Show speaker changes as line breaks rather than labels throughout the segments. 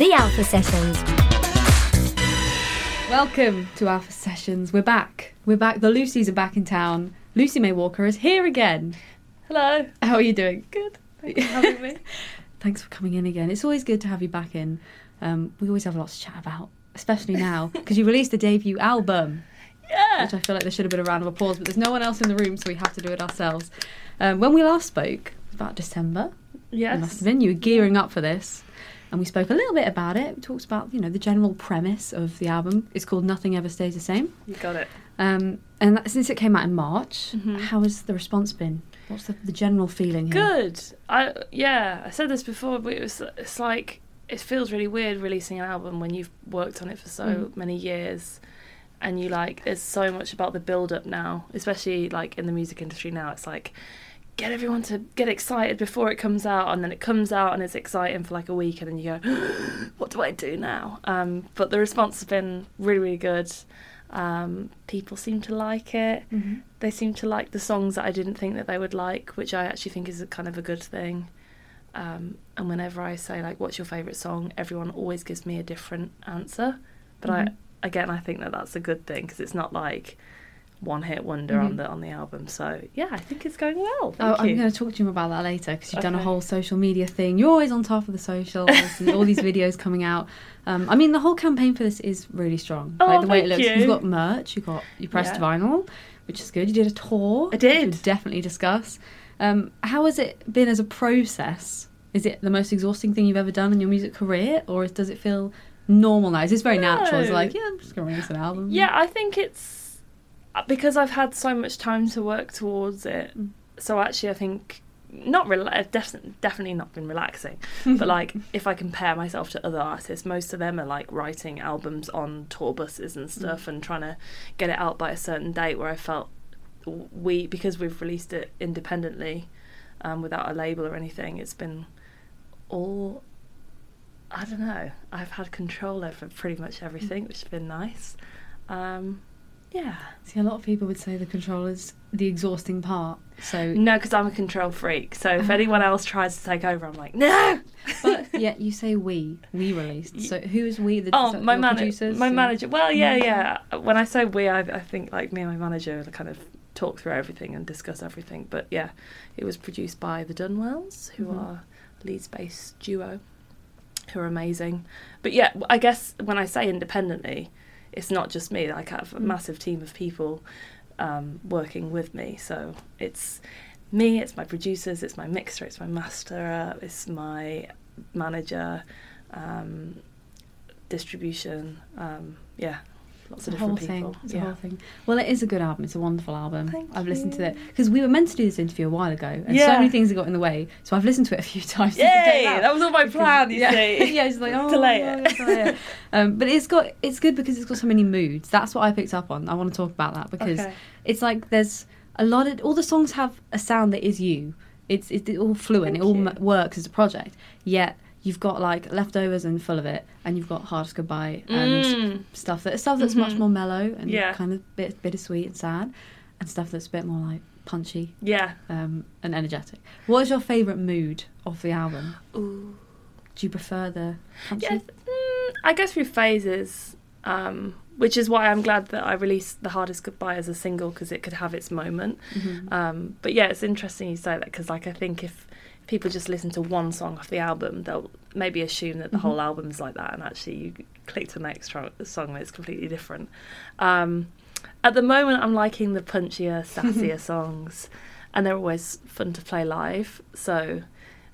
The Alpha Sessions.
Welcome to Alpha Sessions. We're back. We're back. The Lucys are back in town. Lucy May Walker is here again.
Hello.
How are you doing?
Good. Thanks for having me.
Thanks for coming in again. It's always good to have you back in. Um, we always have lots to chat about, especially now because you released a debut album,
Yeah.
which I feel like there should have been a round of applause, but there's no one else in the room, so we have to do it ourselves. Um, when we last spoke, it was about December. It must have
Yes.
been. You were gearing up for this. And we spoke a little bit about it. We talked about, you know, the general premise of the album. It's called Nothing Ever Stays the Same.
You got it.
Um, and that, since it came out in March,
Mhm.
how has the response been? What's the, the general feeling here?
Good. I yeah. I said this before, but it was. It's like it feels really weird releasing an album when you've worked on it for so
Mm.
many years, and you like. There's so much about the build up now, especially like in the music industry now. It's like get everyone to get excited before it comes out, and then it comes out and it's exciting for like a week, and then you go, what do I do now? Um, but the response has been really, really good. Um, people seem to like it.
Mhm.
they seem to like the songs that I didn't think that they would like, which I actually think is a kind of a good thing. Um, and whenever I say like, "What's your favorite song?" everyone always gives me a different answer. But
Mhm.
I, again, I think that that's a good thing because it's not like one hit wonder on
Mhm.
the on the album. So yeah, I think it's going well.
Oh,
Thank
I'm
you.
going to talk to you about that later because you've done a whole social media thing. You're always on top of the socials and all these videos coming out. Um, I mean, the whole campaign for this is really strong.
Oh,
like the way it looks.
you.
You've got merch. You got you pressed
Yeah.
vinyl, which is good. You did a tour.
I did.
definitely discuss. Um, how has it been as a process? Is it the most exhausting thing you've ever done in your music career, or does it feel normal now? Is this very natural? It's like, yeah, I'm just going to release an album.
Yeah, I think it's because I've had so much time to work towards it.
Mm.
So actually, I think not rela- definitely definitely not been relaxing. but like if I compare myself to other artists, most of them are like writing albums on tour buses and stuff and trying to get it out by a certain date. Where I felt we because we've released it independently, um, without a label or anything, it's been all. I don't know. I've had control over pretty much everything, which has been nice. Um, yeah.
See, a lot of people would say the controller's the exhausting part. So,
No, because I'm a control freak. So if
Ah.
anyone else tries to take over, I'm like, no.
but yeah, you say we, we released. So who is we? The
Oh, my manager. My
Yeah.
manager. Well, yeah,
Mm.
yeah. When I say we, I, I think like me and my manager kind of talk through everything and discuss everything. But yeah, it was produced by the Dunwells, who
Mhm.
are Leeds-based duo, who are amazing. But yeah, I guess when I say independently, it's not just me. Like I have a
Mm.
massive team of people um, working with me. So it's me, it's my producers, it's my mixer, it's my masterer, it's my manager, um, distribution. Um, yeah, lots of different people.
thing. It's
yeah.
a whole thing. Well, it is a good album. It's a wonderful album.
Thank
I've listened to it because we were meant to do this interview a while ago, and so many things have got in the way. So I've listened to it a few times. since it came
Yay!
out.
That was all my
Because-
plan. You
yeah.
see.
yeah, it's like oh,
Delay
no,
it.
delay it. Um, but it's got it's good because it's got so many moods. That's what I picked up on. I want to talk about that because
Okay.
it's like there's a lot of all the songs have a sound that is you. It's it's all fluent.
Thank
it all
you.
works as a project. Yet you've got like leftovers and full of it, and you've got hardest goodbye and
Mm.
stuff that stuff that's much
Mhm.
more mellow and
Yeah.
kind of bit bittersweet and sad, and stuff that's a bit more like punchy
Yeah.
um, and energetic. What is your favourite mood of the album?
Ooh.
Do you prefer the punchy?
Yeah. Mm, I go through phases, um, which is why I'm glad that I released "The Hardest Goodbye" as a single because it could have its moment.
Mhm.
Um, but yeah, it's interesting you say that because, like, I think if people just listen to one song off the album, they'll maybe assume that the
Mhm.
whole album's like that, and actually, you click to the next tro- song and it's completely different. Um, at the moment, I'm liking the punchier, sassier songs, and they're always fun to play live. So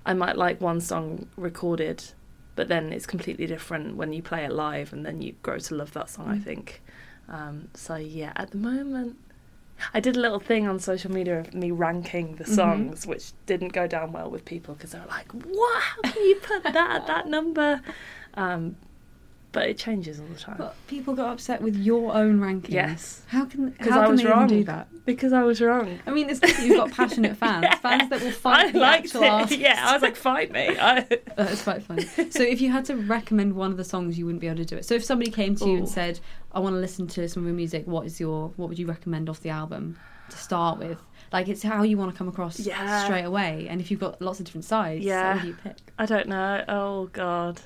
I might like one song recorded, but then it's completely different when you play it live, and then you grow to love that song. I
Mm.
think. Um, so yeah, at the moment, I did a little thing on social media of me ranking the
Mhm.
songs, which didn't go down well with people because they were like, "What? How can you put that at that number?" Um, but it changes all the time
But people got upset with your own ranking.
Yes.
How can how
I
can
was
they
wrong.
do that?
because I was wrong.
I mean, it's good that you've got passionate fans,
Yeah.
fans that will fight
I
the
liked
actual
it. Yeah, I was like, "Fight me!" I, uh,
That's quite funny. So, if you had to recommend one of the songs, you wouldn't be able to do it. So, if somebody came to you and said, "I want to listen to some of your music," what is your what would you recommend off the album to start with? Like, it's how you want to come across
Yeah.
straight away. And if you've got lots of different sides,
Yeah.
what would you pick?
I don't know. Oh God,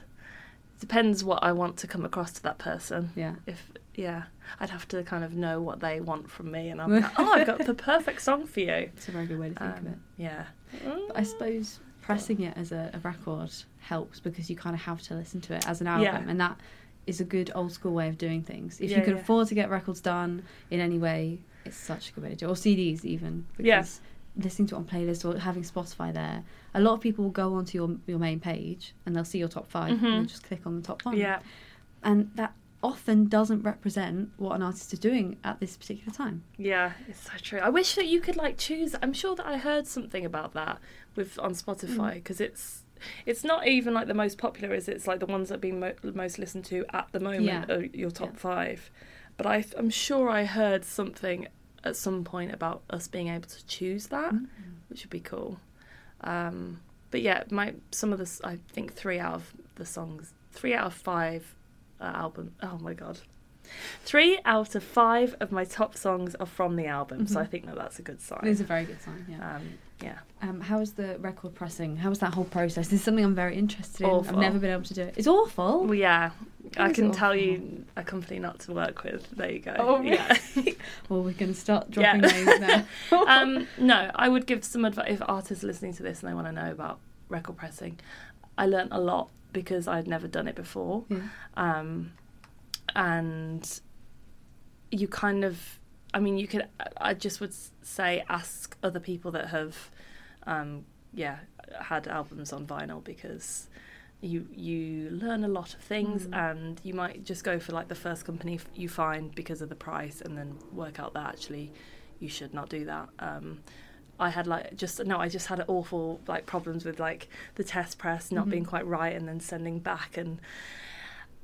depends what I want to come across to that person.
Yeah.
If yeah, I'd have to kind of know what they want from me, and I'm like, oh, I've got the perfect song for you.
It's a very good way to think of it.
Um, yeah.
But I suppose pressing it as a, a record helps because you kind of have to listen to it as an album,
Yeah.
and that is a good old school way of doing things. If
Yeah,
you can
yeah.
afford to get records done in any way, it's such a good way to do it. Or CDs even. Because listening to it on playlists or having Spotify there, a lot of people will go onto your your main page and they'll see your top 5 and
Mhm.
they'll just click on the top one.
Yeah.
And that often doesn't represent what an artist is doing at this particular time.
Yeah, it's so true. I wish that you could like choose. I'm sure that I heard something about that with on
Mm.
Spotify because it's it's not even like the most popular. Is it's like the ones that are being mo- most listened to at the moment
Yeah.
are your top
Yeah.
five. But I, I'm sure I heard something at some point about us being able to choose that, which would be cool. Um, but yeah, my some of the I think three out of the songs, three out of five uh, album. Oh my god. Three out of five of my top songs are from the album, so
Mhm.
I think that that's a good sign.
It is a very good sign, yeah.
Um, yeah.
Um, how was the record pressing? How was that whole process? This is something I'm very interested in. I've never been able to do it. It's awful.
Well, yeah, I can tell you a company not to work with. There you go.
Oh,
yeah.
Well, we're going to start dropping
Yeah.
names now.
um, no, I would give some advice if artists are listening to this and they want to know about record pressing. I learnt a lot because I'd never done it before,
Yeah.
um, and you kind of, I mean, you could. I just would say ask other people that have, um, yeah, had albums on vinyl because. You you learn a lot of things,
Mm.
and you might just go for like the first company f- you find because of the price, and then work out that actually you should not do that. Um, I had like just no, I just had awful like problems with like the test press not
Mhm.
being quite right, and then sending back, and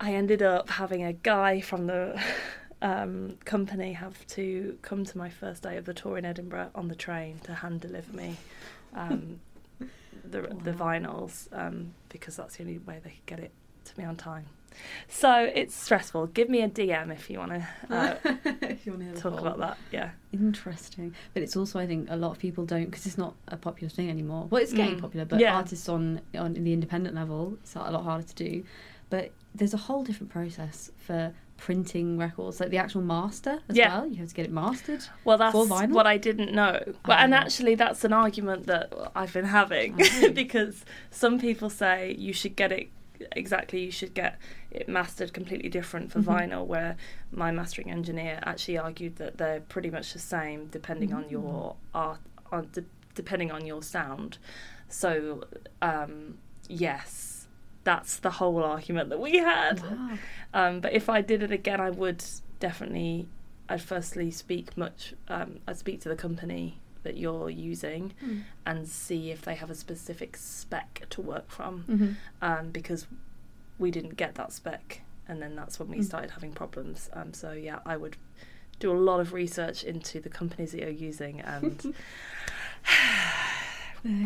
I ended up having a guy from the um, company have to come to my first day of the tour in Edinburgh on the train to hand deliver me. Um, the the vinyls um, because that's the only way they could get it to me on time. So it's stressful. Give me a DM if you want to uh,
if you want to
talk about that. Yeah.
Interesting, but it's also I think a lot of people don't because it's not a popular thing anymore. Well, it's getting
Mm.
popular, but
Yeah.
artists on on the independent level, it's a lot harder to do. But there's a whole different process for printing records, like the actual master as
Yeah.
well. You have to get it mastered.
Well, that's what I didn't know. Well, and
Oh.
actually, that's an argument that I've been having
Really?
because some people say you should get it exactly. You should get it mastered completely different for
Mhm.
vinyl. Where my mastering engineer actually argued that they're pretty much the same depending on your art, on de- depending on your sound. So, um, yes, that's the whole argument that we had.
Wow.
Um, but if I did it again, I would definitely. I'd firstly speak much. Um, I'd speak to the company that you're using
Mm.
and see if they have a specific spec to work from.
Mhm.
Um, because we didn't get that spec, and then that's when we
Mm.
started having problems. Um, so yeah, I would do a lot of research into the companies that you're using and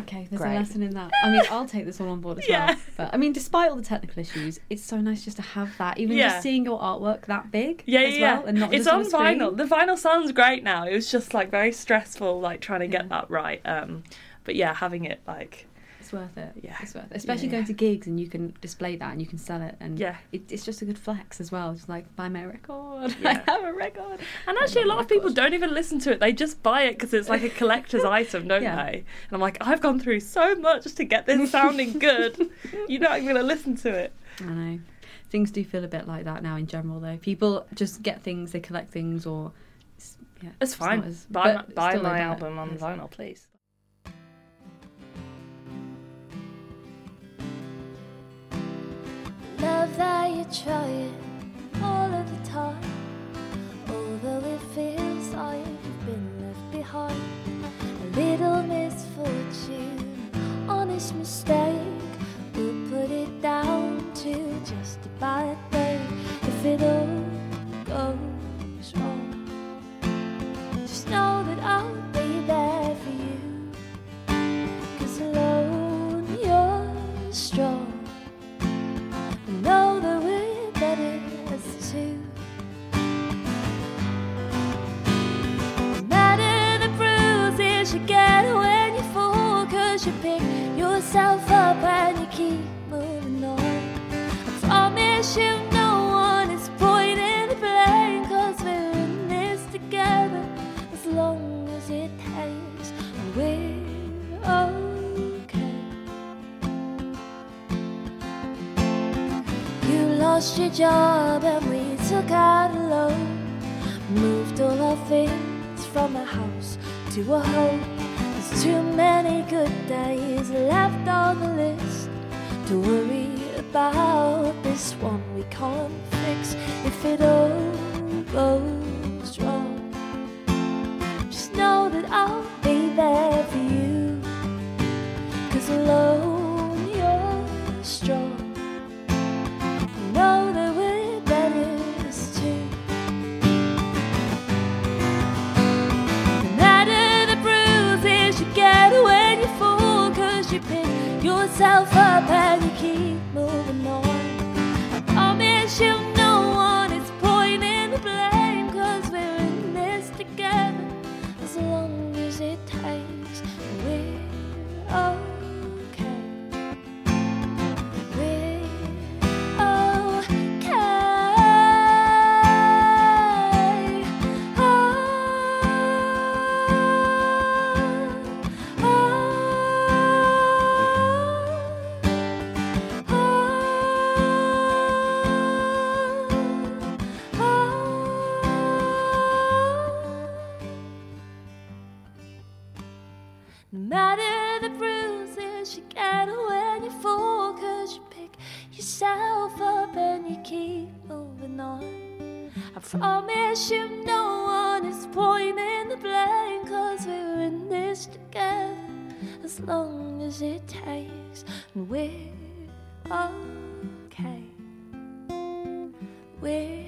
Okay, there's
Great.
a lesson in that. I mean, I'll take this one on board as
Yeah.
well. But I mean, despite all the technical issues, it's so nice just to have that. Even
Yeah.
just seeing your artwork that big
Yeah,
as
yeah,
well, and not
it's
just
on
a
vinyl. The vinyl sounds great now. It was just like very stressful, like trying to get
Yeah.
that right. Um, but yeah, having it like
It's worth it.
Yeah.
it's worth it. Especially
Yeah,
going to gigs and you can display that and you can sell it, and
yeah.
it, it's just a good flex as well. Just like buy my record.
Yeah.
I have a record.
And actually, a lot of people don't even listen to it. They just buy it because it's like a collector's item, don't
Yeah.
they? And I'm like, I've gone through so much to get this sounding good. You're not even going to listen to it.
I know. Things do feel a bit like that now in general, though. People just get things, they collect things, or yeah,
It's fine.
as-
buy my, buy my album on vinyl, please.
Love that you try it all of the time. Although it feels like you've been left behind. A little misfortune, honest mistake. We'll put it down to just a bad day. If it all goes to yourself up We're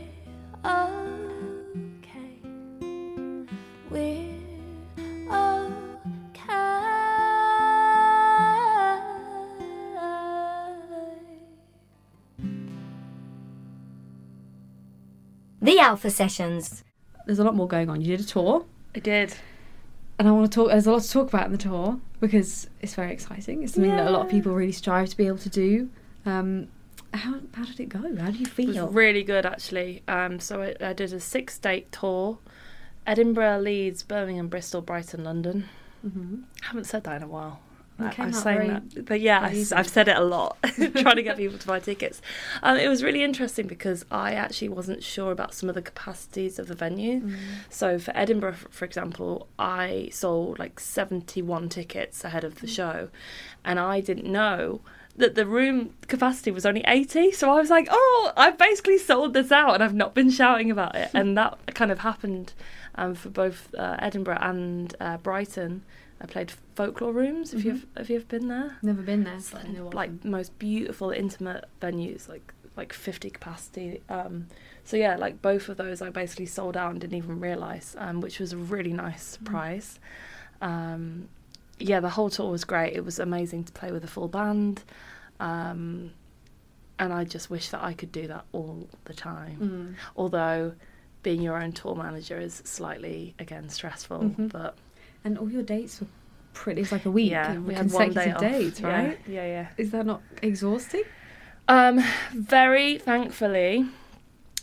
okay. We're okay. The
Alpha Sessions.
There's a lot more going on. You did a tour,
I did.
and I want to talk. There's a lot to talk about in the tour because it's very exciting. It's something that a lot of people really strive to be able to do. Um, how how did it go? How do you
It was
feel?
really good actually. Um, so I, I did a six date tour Edinburgh, Leeds, Birmingham, Bristol, Brighton, London.
hmm
I haven't said that in a while.
It
I-
came
I'm saying that, but yeah, I, have said it a lot, trying to get people to buy tickets. Um, it was really interesting because I actually wasn't sure about some of the capacities of the venue.
Mm.
So for Edinburgh, for example, I sold like 71 tickets ahead
Mm.
of the show, and I didn't know that the room capacity was only 80. So I was like, oh, I've basically sold this out, and I've not been shouting about it. and that kind of happened um, for both uh, Edinburgh and uh, Brighton. I played folklore rooms. Have you have you ever been there?
Never been there.
It's
but I know of
like most beautiful intimate venues, like like 50 capacity. Um, so yeah, like both of those, I basically sold out and didn't even realize, um, which was a really nice surprise. Um, yeah, the whole tour was great. It was amazing to play with a full band, um, and I just wish that I could do that all the time.
Mm.
Although being your own tour manager is slightly again stressful,
Mhm.
but
And all your dates were pretty. It's like a week.
yeah, we had one day off.
dates,
Yeah,
right?
Yeah, yeah.
Is that not exhausting?
Um, very thankfully,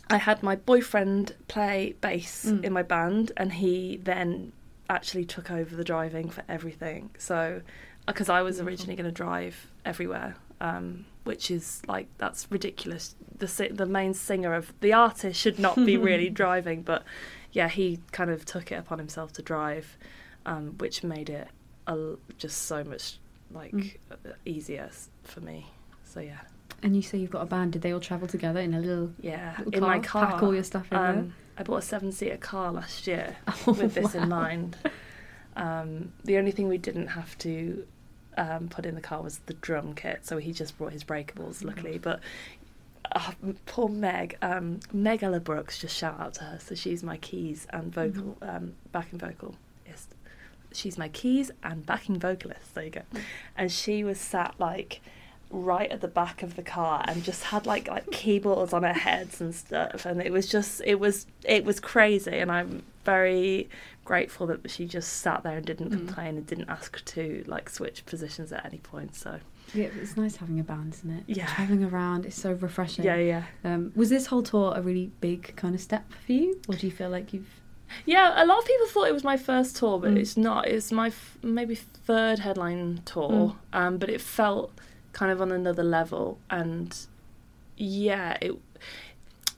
I had my boyfriend play bass
Mm.
in my band, and he then actually took over the driving for everything. So, because I was originally going to drive everywhere, um, which is like that's ridiculous. The the main singer of the artist should not be really driving, but yeah, he kind of took it upon himself to drive, um, which made it a just so much like
Mm.
uh, easier for me. So yeah.
And you say you've got a band. Did they all travel together in a little,
Yeah,
little
in my car.
Pack all your stuff in
um, I bought a seven-seater car last year
there.
with this
Wow.
in mind. Um, the only thing we didn't have to um, put in the car was the drum kit, so he just brought his breakables, luckily. But uh, poor Meg, um, Meg Ella Brooks, just shout out to her. So she's my keys and vocal, um, backing vocalist. She's my keys and backing vocalist. There you go. And she was sat like right at the back of the car and just had like like keyboards on her heads and stuff and it was just it was it was crazy and I'm very grateful that she just sat there and didn't
Mm.
complain and didn't ask to like switch positions at any point so
Yeah, it's nice having a band, isn't it?
Yeah.
Traveling around, it's so refreshing.
yeah yeah
Um, was this whole tour a really big kind of step for you, or do you feel like you've?
yeah a lot of people thought it was my first tour but
Mm.
it's not it's my f- maybe third headline tour
Mm.
um but it felt kind of on another level and yeah it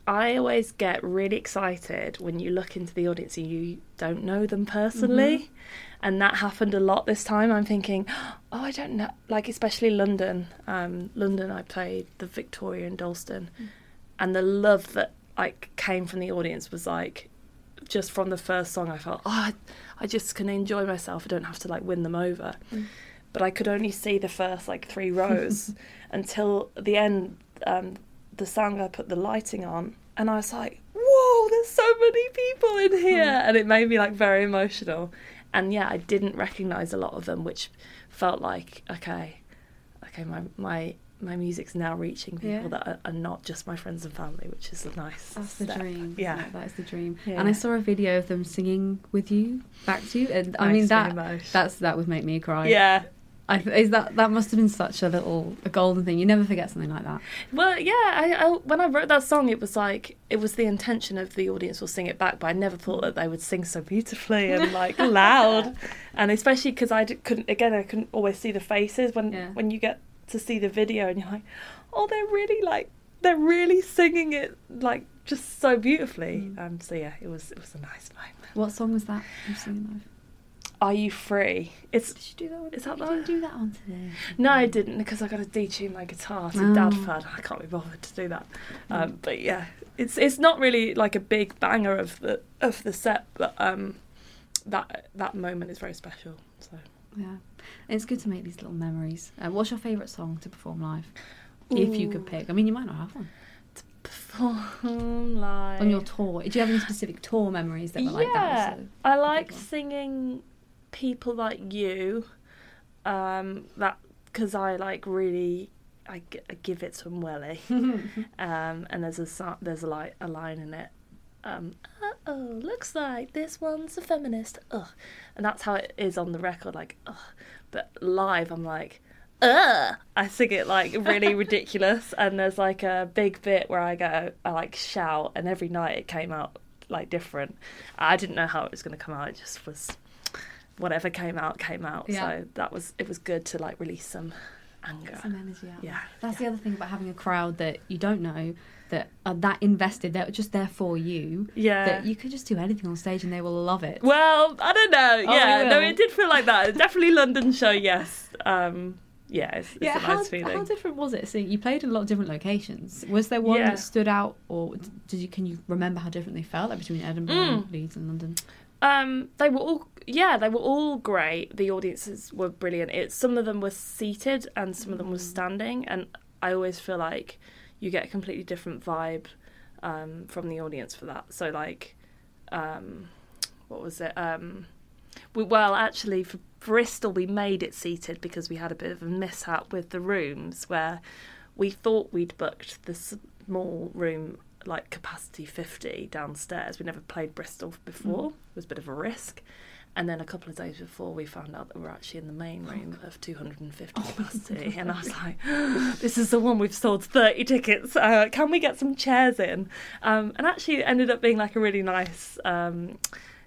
I always get really excited when you look into the audience and you don't know them personally. Mm-hmm. And that happened a lot this time. I'm thinking, oh, I don't know. Like, especially London. Um, London, I played the Victoria in Dalston. Mm. And the love that like came from the audience was like, just from the first song, I felt, oh, I, I just can enjoy myself. I don't have to like win them over. Mm. But I could only see the first like three rows until the end. Um, the song I put the lighting on, and I was like, "Whoa, there's so many people in here," and it made me like very emotional. And yeah, I didn't recognize a lot of them, which felt like okay, okay, my my my music's now reaching people
Yeah.
that are, are not just my friends and family, which is a nice.
That's the dream.
Yeah.
that is the dream.
Yeah.
And I saw a video of them singing with you, back to you, and I mean
me
that
emotional.
that's that would make me cry.
Yeah.
I, is that that must have been such a little a golden thing. You never forget something like that.
Well, yeah. I, I when I wrote that song, it was like it was the intention of the audience will sing it back, but I never thought that they would sing so beautifully and like loud, and especially because I couldn't again I couldn't always see the faces when
Yeah.
when you get to see the video and you're like, oh, they're really like they're really singing it like just so beautifully.
Mm.
Um, so yeah, it was it was a nice moment.
What song was that? you singing live?
Are you free? It's
Did you do that one?
Is that
you didn't do that one today?
No, I didn't because I got to detune my guitar to
Oh.
dad fad. I can't be bothered to do that. Um, but yeah, it's it's not really like a big banger of the of the set, but um, that that moment is very special. So
Yeah, it's good to make these little memories. Uh, what's your favourite song to perform live? If you could pick, I mean, you might not have one
perform live
on your tour. Do you have any specific tour memories that were like that? So-
I like
one.
singing people like you. Um, that because I like really. I, g- I give it some welly. um, and there's a there's a like a line in it. Um, uh oh, looks like this one's a feminist. Ugh, and that's how it is on the record. Like, ugh, but live, I'm like, ugh. I sing it like really ridiculous. And there's like a big bit where I go, I like shout, and every night it came out like different. I didn't know how it was going to come out. It just was whatever came out came out.
Yeah.
So that was it was good to like release some anger.
Some energy out.
Yeah,
That's
yeah.
the other thing about having a crowd that you don't know that are that invested. They're just there for you.
Yeah.
That you could just do anything on stage and they will love it.
Well, I don't know.
Oh,
yeah, no, it did feel like that. Definitely London show. Yes. Um, yeah, it's, it's
yeah,
a
how,
nice feeling.
how different was it? So you played in a lot of different locations. Was there one
Yeah.
that stood out, or did you? Can you remember how different they felt like between Edinburgh and
Mm.
Leeds and London?
Um, they were all yeah, they were all great. The audiences were brilliant. Some of them were seated and some of them were standing, and I always feel like you get a completely different vibe um, from the audience for that. So like, um, what was it? Um, we, well, actually, for Bristol, we made it seated because we had a bit of a mishap with the rooms where we thought we'd booked the small room like capacity 50 downstairs. We never played Bristol before. It was a bit of a risk. And then a couple of days before, we found out that we're actually in the main room of 250 capacity. and I was like, this is the one we've sold 30 tickets. Uh, can we get some chairs in? Um, and actually, it ended up being like a really nice, um,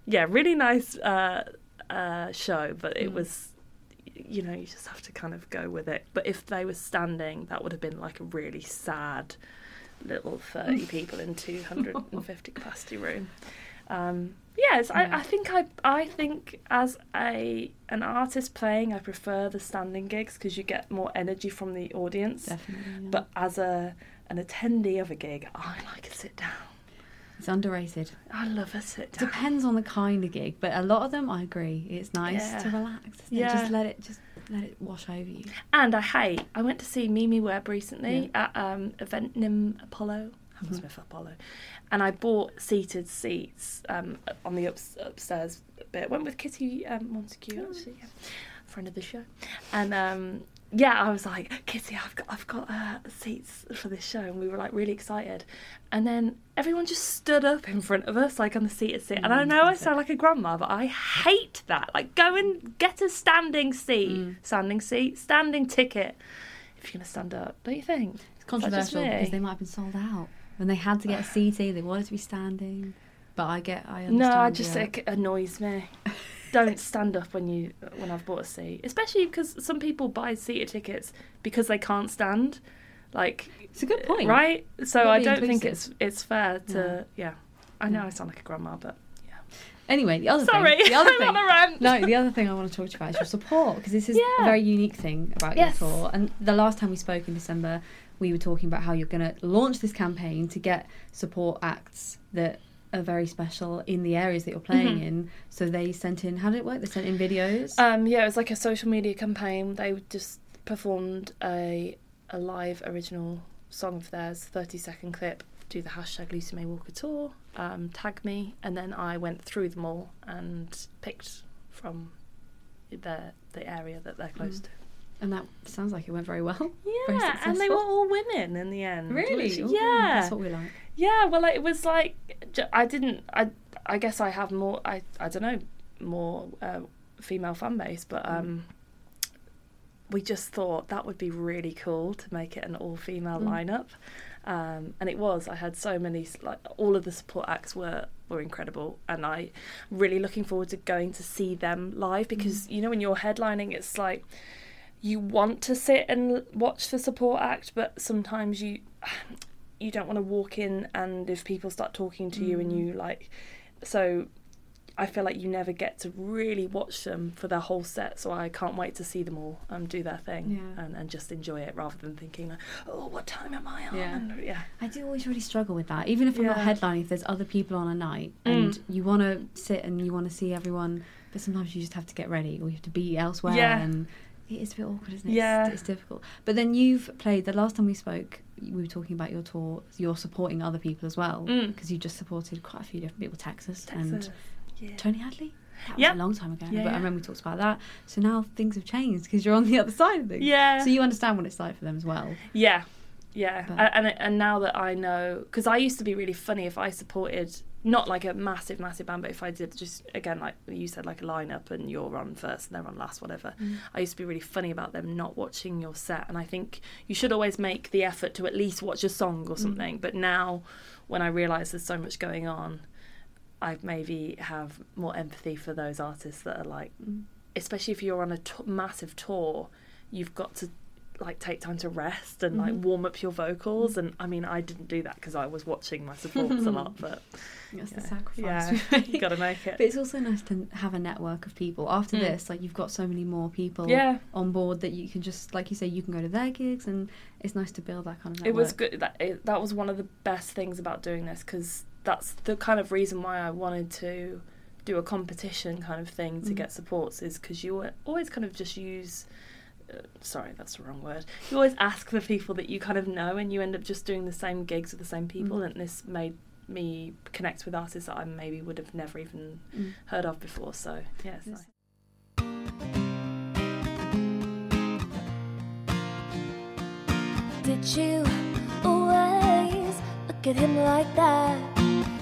yeah, really nice uh, uh, show. But it
Mm.
was, you know, you just have to kind of go with it. But if they were standing, that would have been like a really sad little 30 people in 250 capacity room. Um, yes,
Yeah.
I, I think I I think as a an artist playing, I prefer the standing gigs because you get more energy from the audience.
Definitely. yeah.
But as a an attendee of a gig, I like to sit down.
It's underrated.
I love a sit down.
Depends on the kind of gig, but a lot of them, I agree. It's nice to relax.
Yeah.
Just let it just let it wash over you.
And I hate. I went to see Mimi Webb recently at um, Eventim Apollo, Hammersmith Apollo, and I bought seated seats um, on the ups, upstairs bit. Went with Kitty um, Montague actually, yeah, friend of the show, and um, yeah, I was like, Kitty, I've got I've got uh, seats for this show, and we were like really excited, and then everyone just stood up in front of us, like on the seated seat, and I
Mm,
know I sound like a grandma, but I hate that. Like, go and get a standing seat,
Mm.
standing seat, standing ticket. If you're gonna stand up, don't you think?
It's
Is that just
controversial because they might have been sold out and they had to get a seating. They wanted to be standing, but I get. I understand.
No, I just
yeah.
it annoys me. Don't stand up when you when I've bought a seat, especially because some people buy seated tickets because they can't stand. Like,
It's a good uh, point.
right? So I don't think it's it's fair to yeah. I know
Yeah.
I sound like a grandma, but yeah.
Anyway, the other
sorry,
thing. The other
I'm
thing.
on a rant.
No, the other thing I want to talk to you about is your support because this is
Yeah.
a very unique thing about
Yes.
your tour. And the last time we spoke in December, we were talking about how you're going to launch this campaign to get support acts that are very special in the areas that you're playing
Mhm.
in. So they sent in. How did it work? They sent in videos.
Um, yeah, it was like a social media campaign. They just performed a a live original song of theirs, thirty second clip. Do the hashtag Lucy May Walker tour, um, tag me, and then I went through them all and picked from the the area that they're close
Mm.
to.
and that sounds like it went very well. Very
Yeah, and they were all women in the end.
Really?
which-
Ooh,
yeah,
That's what we like.
Yeah. Well, it was like I didn't. I I guess I have more. I I don't know more uh, female fan base, but
Mm.
um, we just thought that would be really cool to make it an all female
Mm.
lineup, um, and it was. I had so many like all of the support acts were were incredible, and I really looking forward to going to see them live because you know when you're headlining, it's like you want to sit and watch the support act, but sometimes you you don't want to walk in and if people start talking to you and
Mm.
you like so I feel like you never get to really watch them for their whole set, so I can't wait to see them all um, do their thing
Yeah.
and, and just enjoy it rather than thinking, like, oh, what time am I on?
Yeah.
And, yeah.
I do always really struggle with that. Even if I'm not headlining, if there's other people on a night
Mm.
and you want to sit and you want to see everyone, but sometimes you just have to get ready or you have to be elsewhere.
Yeah.
And it is a bit awkward, isn't it?
Yeah.
It's, it's difficult. But then you've played, the last time we spoke, we were talking about your tour, you're supporting other people as well.
Mm.
Because you just supported quite a few different people, Texas,
Texas.
and
Yeah.
Tony Hadley. That was
Yeah.
a long time ago,
Yeah,
but I remember we talked about that. So now things have changed because you're on the other side of things.
Yeah.
So you understand what it's like for them as well.
Yeah, yeah,
But-
and and now that I know, because I used to be really funny if I supported not like a massive, massive band, but if I did just again like you said, like a lineup and you're on first and they're on last, whatever. I used to be really funny about them not watching your set, and I think you should always make the effort to at least watch a song or something. But now, when I realise there's so much going on, I maybe have more empathy for those artists that are like
Mm.
especially if you're on a t- massive tour, you've got to like take time to rest and like
Mhm.
warm up your vocals. And I mean, I didn't do that because I was watching my supports a lot, but
That's the
yeah.
sacrifice.
yeah, you
make.
got to make it.
But it's also nice to have a network of people. After
Mm.
this, like you've got so many more people
Yeah,
on board that you can just, like you say, you can go to their gigs, and it's nice to build that kind of network.
it was good. That it, that was one of the best things about doing this because that's the kind of reason why I wanted to do a competition kind of thing to
Mm.
get supports is because you always kind of just use. Uh, sorry, that's the wrong word. You always ask the people that you kind of know, and you end up just doing the same gigs with the same people.
Mm.
And this made me connect with artists that I maybe would have never even
Mm.
heard of before. So yeah,
Yes.
nice.
Did you always look at him like that?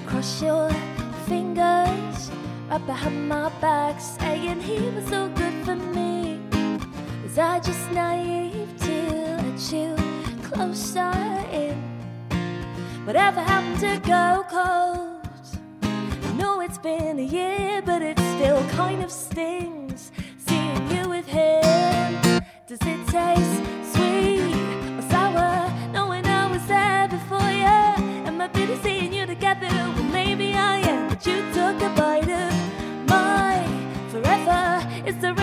Cross your fingers right behind my back, saying he was so good for me. Was I just naive to let you closer in? Whatever happened to go cold? I know it's been a year, but it still kind of stings. Seeing you with him, does it taste sweet or sour? Knowing I was there before you, am I bitter seeing you together? Well, maybe I am, but you took a bite of my forever. Is there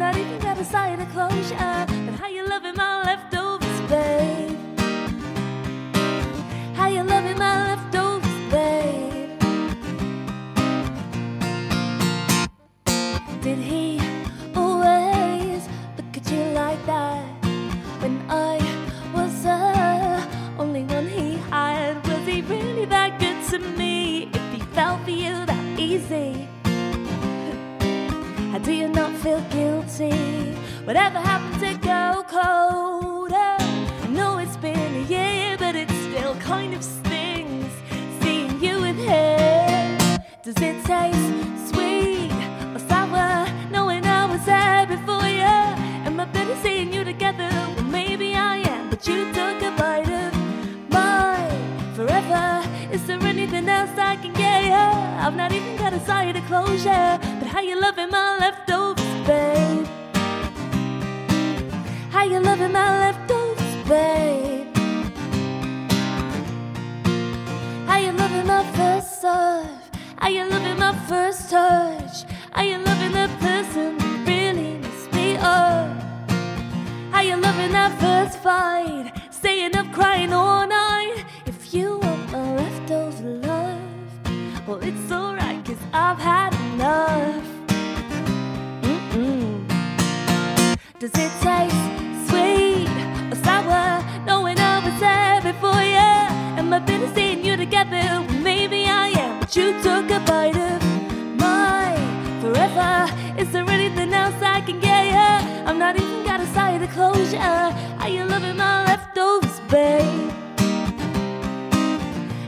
not even got a side of closure, but how you How you loving my first touch? How you loving the person who really messed me up? How you loving that first fight? Staying up crying all night. If you want my leftover love, well, it's alright, cause I've had enough. Does it taste sweet or sour? Knowing I was there before you. Am I bitter seeing you together? But you took a bite of my forever. Is there anything else I can get you? I'm not even got a side of the closure. How you loving my leftovers, babe?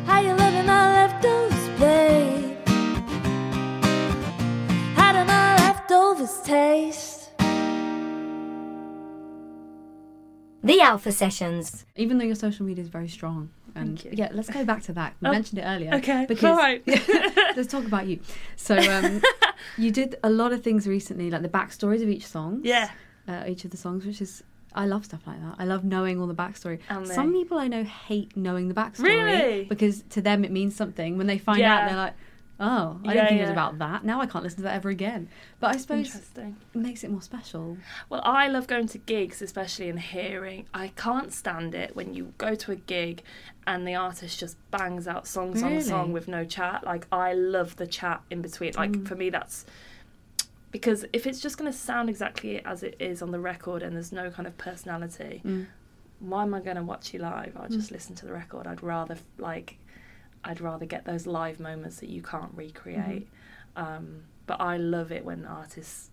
How you loving my leftovers, babe? How do my leftovers taste?
The Alpha Sessions.
Even though your social media is very strong. And yeah, let's go back to that. We
Oh,
mentioned it earlier.
okay,
Because
alright.
let's talk about you. So um, you did a lot of things recently, like the backstories of each song.
Yeah.
Uh, each of the songs, which is I love stuff like that. I love knowing all the backstory.
And
Some people I know hate knowing the backstory
Really?
because to them it means something. When they find
Yeah.
out, they're like, "Oh, I
Yeah,
didn't think it was about that. Now I can't listen to that ever again." But I suppose it makes it more special.
Well, I love going to gigs, especially and hearing. I can't stand it when you go to a gig and the artist just bangs out song, song,
Really?
song with no chat. Like, I love the chat in between. Like,
Mm.
for me, that's because if it's just going to sound exactly as it is on the record and there's no kind of personality,
Mm.
why am I going to watch you live? I'll just listen to the record. I'd rather like, I'd rather get those live moments that you can't recreate. Um, but I love it when artists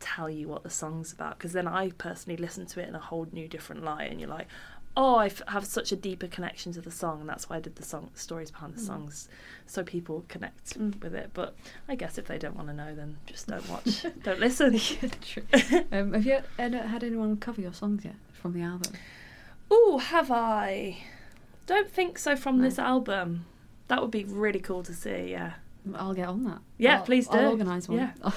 tell you what the song's about because then I personally listen to it in a whole new different light, and you're like, oh, I f- have such a deeper connection to the song, and that's why I did the song stories behind the songs, so people connect
Mm.
with it. But I guess if they don't want to know, then just don't watch, don't listen.
True. um, have you had had anyone cover your songs yet from the album?
Oh, have I? Don't think so from
No.
this album. That would be really cool to see. Yeah,
I'll get on that.
Yeah,
I'll-
please do.
I'll organise one.
Yeah.
I'll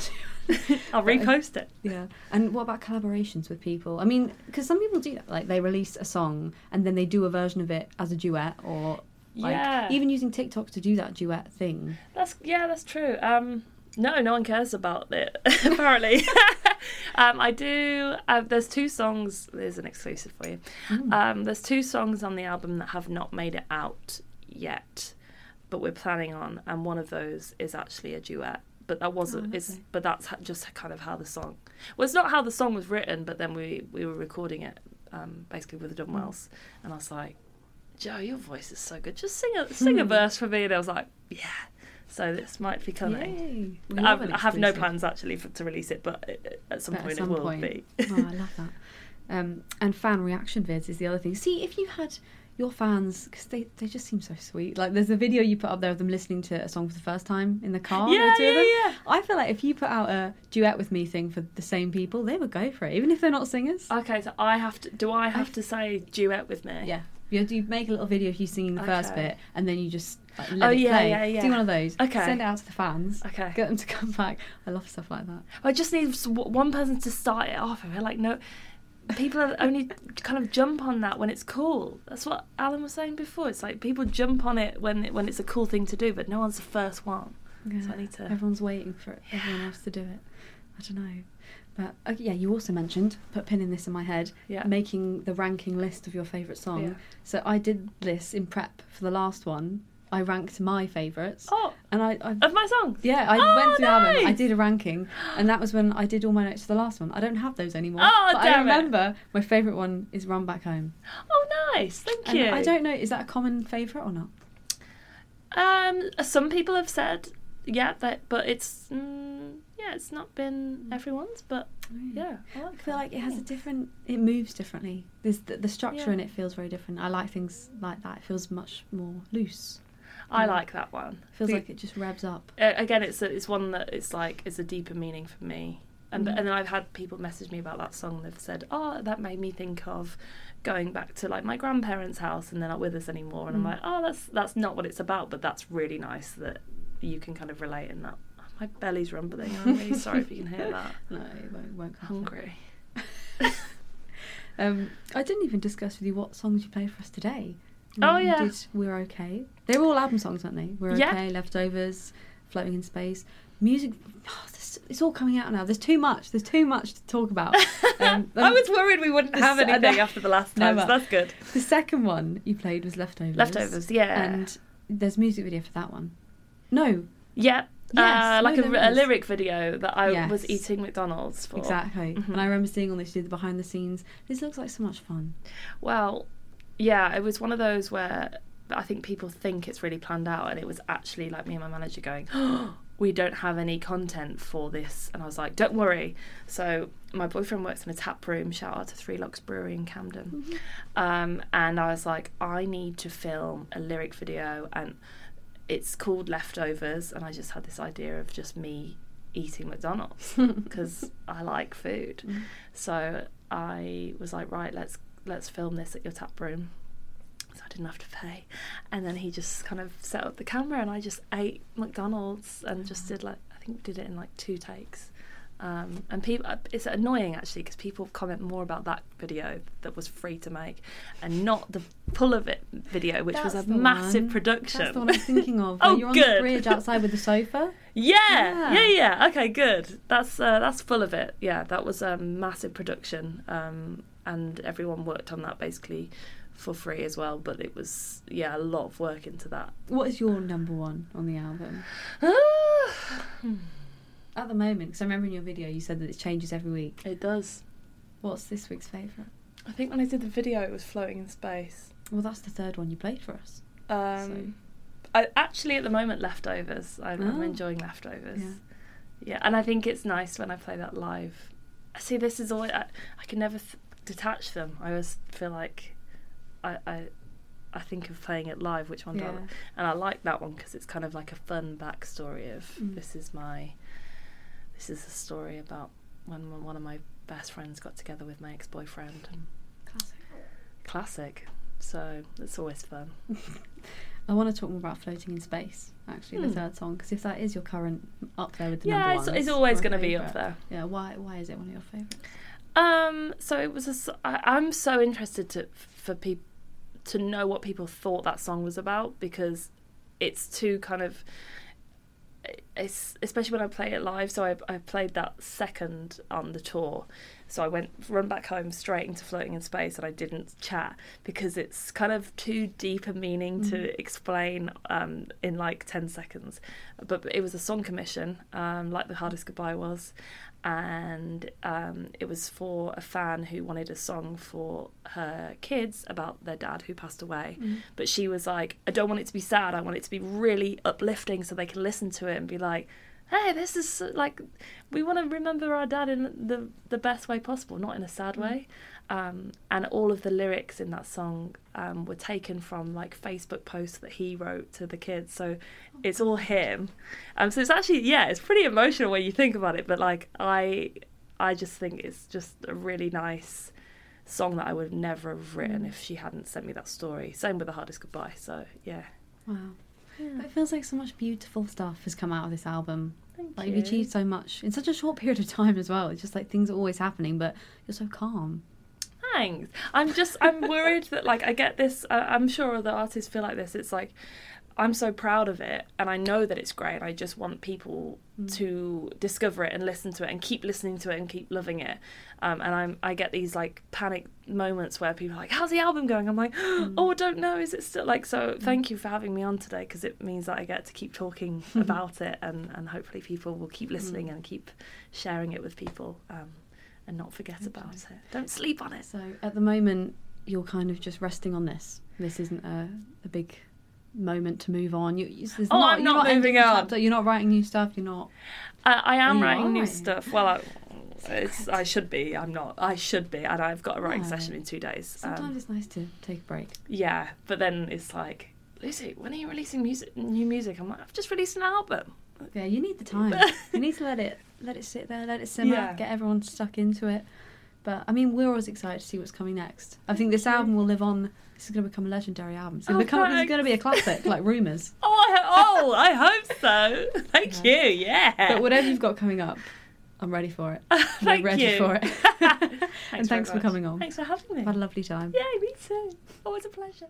I'll repost it.
Yeah. And what about collaborations with people? I mean, because some people do that. Like they release a song and then they do a version of it as a duet, or like
Yeah.
even using TikTok to do that duet thing.
That's yeah, that's true. Um, no, no one cares about it. Apparently, um, I do. Uh, there's two songs. There's an exclusive for you.
Mm.
Um, there's two songs on the album that have not made it out yet, but we're planning on, and one of those is actually a duet. But that wasn't.
Oh,
it's but that's just kind of how the song. Well, it's not how the song was written, but then we we were recording it um, basically with the Dunwells, and I was like, Joe, your voice is so good. Just sing a sing a verse for me, and I was like, yeah. So this might be coming. I, I have no plans actually for, to release it, but it- at some
But
point
at some
it will
point.
be.
oh, I love that. Um, and fan reaction vids is the other thing. See, if you had your fans, because they, they just seem so sweet. Like, there's a video you put up there of them listening to a song for the first time in the car. the
yeah,
of
yeah, yeah.
I feel like if you put out a duet with me thing for the same people, they would go for it, even if they're not singers.
Okay, so I have to. Do I have
I-
to say duet with me?
yeah. You, you make a little video of you singing the first bit, and then you just like, oh, let
Oh,
it
yeah,
play.
yeah, yeah.
Do one of those.
Okay.
Send it out to the fans.
Okay.
Get them to come back. I love stuff like that.
I just need one person to start it off. I feel like no. People only kind of jump on that when it's cool. That's what Alan was saying before. It's like people jump on it when when it's a cool thing to do, but no one's the first one.
Yeah.
So I need to.
Everyone's waiting for everyone else to do it. I don't know. But uh, yeah, you also mentioned, put pin in this in my head,
Yeah.
making the ranking list of your favourite song.
Yeah.
So I did this in prep for the last one. I ranked my favourites.
Oh,
And I, I
of my songs.
yeah, I
Oh,
went through the album. I did a ranking, and that was when I did all my notes for the last one. I don't have those anymore.
Oh,
but I
it.
remember my favourite one is Run Back Home.
Oh, nice. Thank
And
you.
I don't know, is that a common favourite or not?
Um, some people have said yeah, that, but it's mm, yeah, it's not been everyone's, but yeah, I,
I feel
that.
like it has a different. It moves differently. There's the, the structure
Yeah.
in it feels very different. I like things like that. It feels much more loose.
I
Mm.
like that one.
Feels like it just revs up.
uh, again, it's a, it's one that it's like it's a deeper meaning for me. And
Mhm.
and then I've had people message me about that song. They've said, "Oh, that made me think of going back to like my grandparents' house, and they're not with us anymore." And
Mm.
I'm like, "Oh, that's that's not what it's about, but that's really nice that you can kind of relate in that." My belly's rumbling. I'm really sorry if you can hear that.
No, it won't, won't.
Hungry.
Um, I didn't even discuss with you what songs you played for us today.
Oh, yeah.
did We're Okay. They were all album songs, aren't they? We're
Yeah.
Okay, Leftovers, Floating in Space. Music, oh, this, it's all coming out now. There's too much. There's too much to talk about. Um,
I was worried we wouldn't have anything after the last time, so that's good.
The second one you played was Leftovers.
Leftovers, yeah.
And there's music video for that one. No,
Yeah.
Yes,
uh, like
no,
a, a lyric video that I
Yes.
was eating McDonald's for.
exactly.
Mhm.
And I remember seeing all this, you did the behind the scenes. This looks like so much fun.
Well, yeah, it was one of those where I think people think it's really planned out, and it was actually like me and my manager going, "We don't have any content for this," and I was like, "Don't worry." So my boyfriend works in a tap room. Shout out to Three Locks Brewery in Camden, um, and I was like, "I need to film a lyric video," and it's called Leftovers, and I just had this idea of just me eating McDonald's because I like food. So I was like, right, let's let's film this at your tap room. So I didn't have to pay. And then he just kind of set up the camera and I just ate McDonald's and just did like I think did it in like two takes. Um, and people, it's annoying actually because people comment more about that video that was free to make, and not the pull of it video, which was a massive
one.
production.
That's the one I was thinking of.
Oh,
you're on the bridge outside with the sofa.
Yeah,
Yeah.
yeah, yeah. Okay, good. That's uh, that's full of it. Yeah, that was a massive production, um, and everyone worked on that basically for free as well. But it was yeah a lot of work into that.
What is your number one on the album at the moment? Because I remember in your video you said that it changes every week.
it does.
What's this week's favourite?
I think when I did the video, it was floating in space.
Well, that's the third one you played for us.
Um, I actually at the moment leftovers. I'm, I'm
Oh.
enjoying leftovers.
Yeah.
Yeah, and I think it's nice when I play that live. See, this is all I, I can never th- detach them. I always feel like I, I I think of playing it live, which one do I
Yeah.
And I like that one because it's kind of like a fun backstory of
Mm.
this is my this is a story about when one of my best friends got together with my ex boyfriend.
Classic.
Classic. So it's always fun.
I want to talk more about floating in space. Actually, the
Hmm.
third song, because if that is your current up there with the
yeah,
number
it's,
one,
it's always going to be up there.
Yeah, why? Why is it one of your favourites?
Um, so it was a. I, I'm so interested to for people to know what people thought that song was about because it's too kind of. It's especially when I play it live. So I I played that second on the tour, so I went run back home straight into floating in space, and I didn't chat because it's kind of too deep a meaning to explain um, in like ten seconds. But it was a song commission, um, like the hardest goodbye was, and um, it was for a fan who wanted a song for her kids about their dad who passed away. But she was like, I don't want it to be sad. I want it to be really uplifting so they can listen to it and be like, hey, this is so- like, we want to remember our dad in the, the best way possible, not in a sad way. Um, and all of the lyrics in that song um, were taken from like Facebook posts that he wrote to the kids. So it's all him. Um, so it's actually yeah, it's pretty emotional when you think about it. But like I, I just think it's just a really nice song that I would never have written
Mm.
if she hadn't sent me that story. Same with the hardest goodbye. So yeah,
Wow. But it feels like so much beautiful stuff has come out of this album.
thank
Like
you.
you've achieved so much in such a short period of time as well. It's just like things are always happening, but you're so calm.
Thanks. I'm just I'm worried that like I get this. Uh, I'm sure other artists feel like this. It's like I'm so proud of it, and I know that it's great. I just want people to discover it and listen to it and keep listening to it and keep loving it. Um, and I'm I get these like panic moments where people are like, "How's the album going?" I'm like, "Oh, I don't know. Is it still like?" So thank you for having me on today because it means that I get to keep talking about it, and and hopefully people will keep listening and keep sharing it with people. Um, and not forget
Hope
about
so.
it. Don't sleep on it.
So at the moment, you're kind of just resting on this. This isn't a, a big moment to move on. You,
Oh,
not,
I'm
you're
not moving on.
chapter, You're not writing new stuff. You're not.
I, I am writing new stuff. Well, I, it's I should be. I'm not. I should be, and I've got a writing
No.
session in two days.
Sometimes
Um,
it's nice to take a break.
yeah, but then it's like, Lucy, when are you releasing music? New music? I'm like, I've just released an album.
Yeah, you need the time. you need to let it let it sit there, let it simmer,
Yeah.
get everyone stuck into it. But I mean, we're always excited to see what's coming next. I think this album will live on. This is going to become a legendary album. It's, gonna
Oh,
become, this is
thanks.
going to be a classic, like Rumours.
Oh, I ho- oh, I hope so. Thank you. Yeah.
But whatever you've got coming up, I'm ready for it.
Thank
I'm ready
you.
for it. and thanks for
much.
coming on.
Thanks for having me.
I've had a lovely time.
Yeah, me too. Always a pleasure.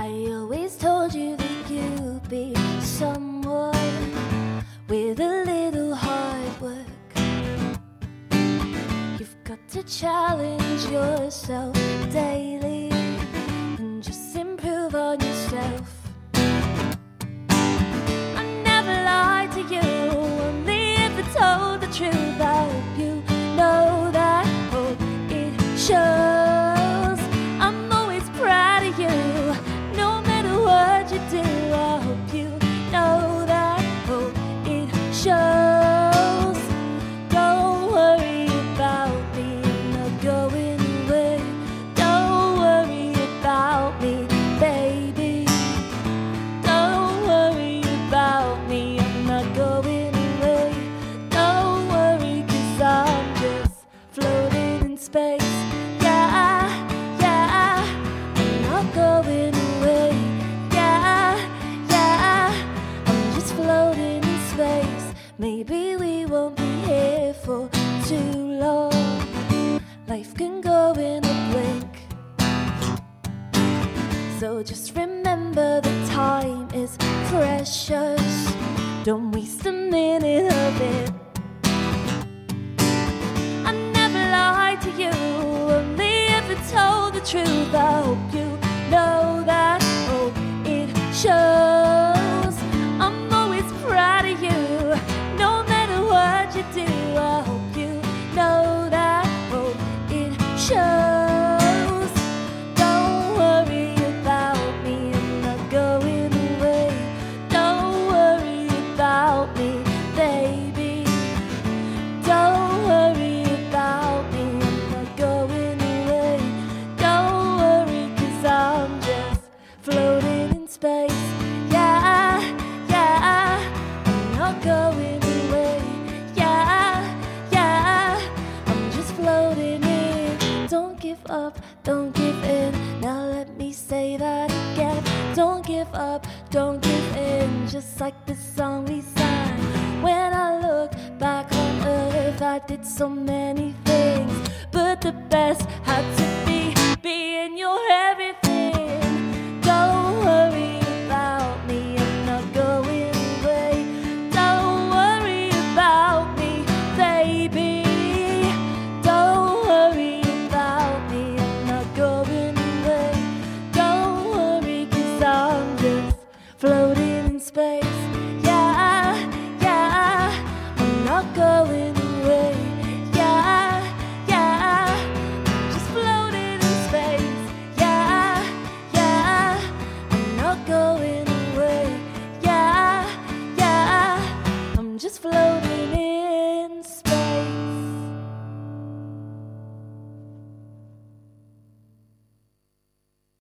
I always told you that you'd be someone with a little hard work. You've got to challenge yourself daily and just improve on yourself. I never lied to you, only I told the truth. Hope you know that. Hope it shows. Don't give in. Just like the song we sang. When I look back on earth, I did so many things. But the best